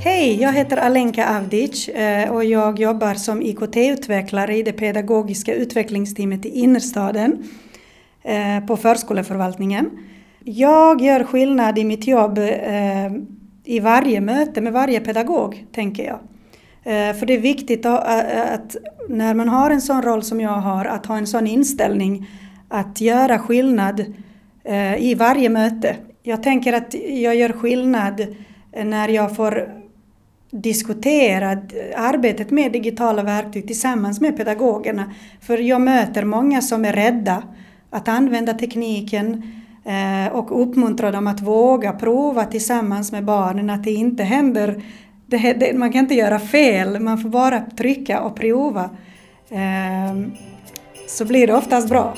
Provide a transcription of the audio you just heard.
Hej, jag heter Alenka Avdic eh, och jag jobbar som IKT-utvecklare i det pedagogiska utvecklingsteamet i innerstaden eh, på förskoleförvaltningen. Jag gör skillnad i mitt jobb eh, i varje möte med varje pedagog, tänker jag. För det är viktigt att när man har en sån roll som jag har, att ha en sån inställning att göra skillnad i varje möte. Jag tänker att jag gör skillnad när jag får diskutera arbetet med digitala verktyg tillsammans med pedagogerna. För jag möter många som är rädda att använda tekniken eh, och uppmuntrar dem att våga prova tillsammans med barnen att det inte händer det, det, man kan inte göra fel, man får bara trycka och prova. Eh, så blir det oftast bra.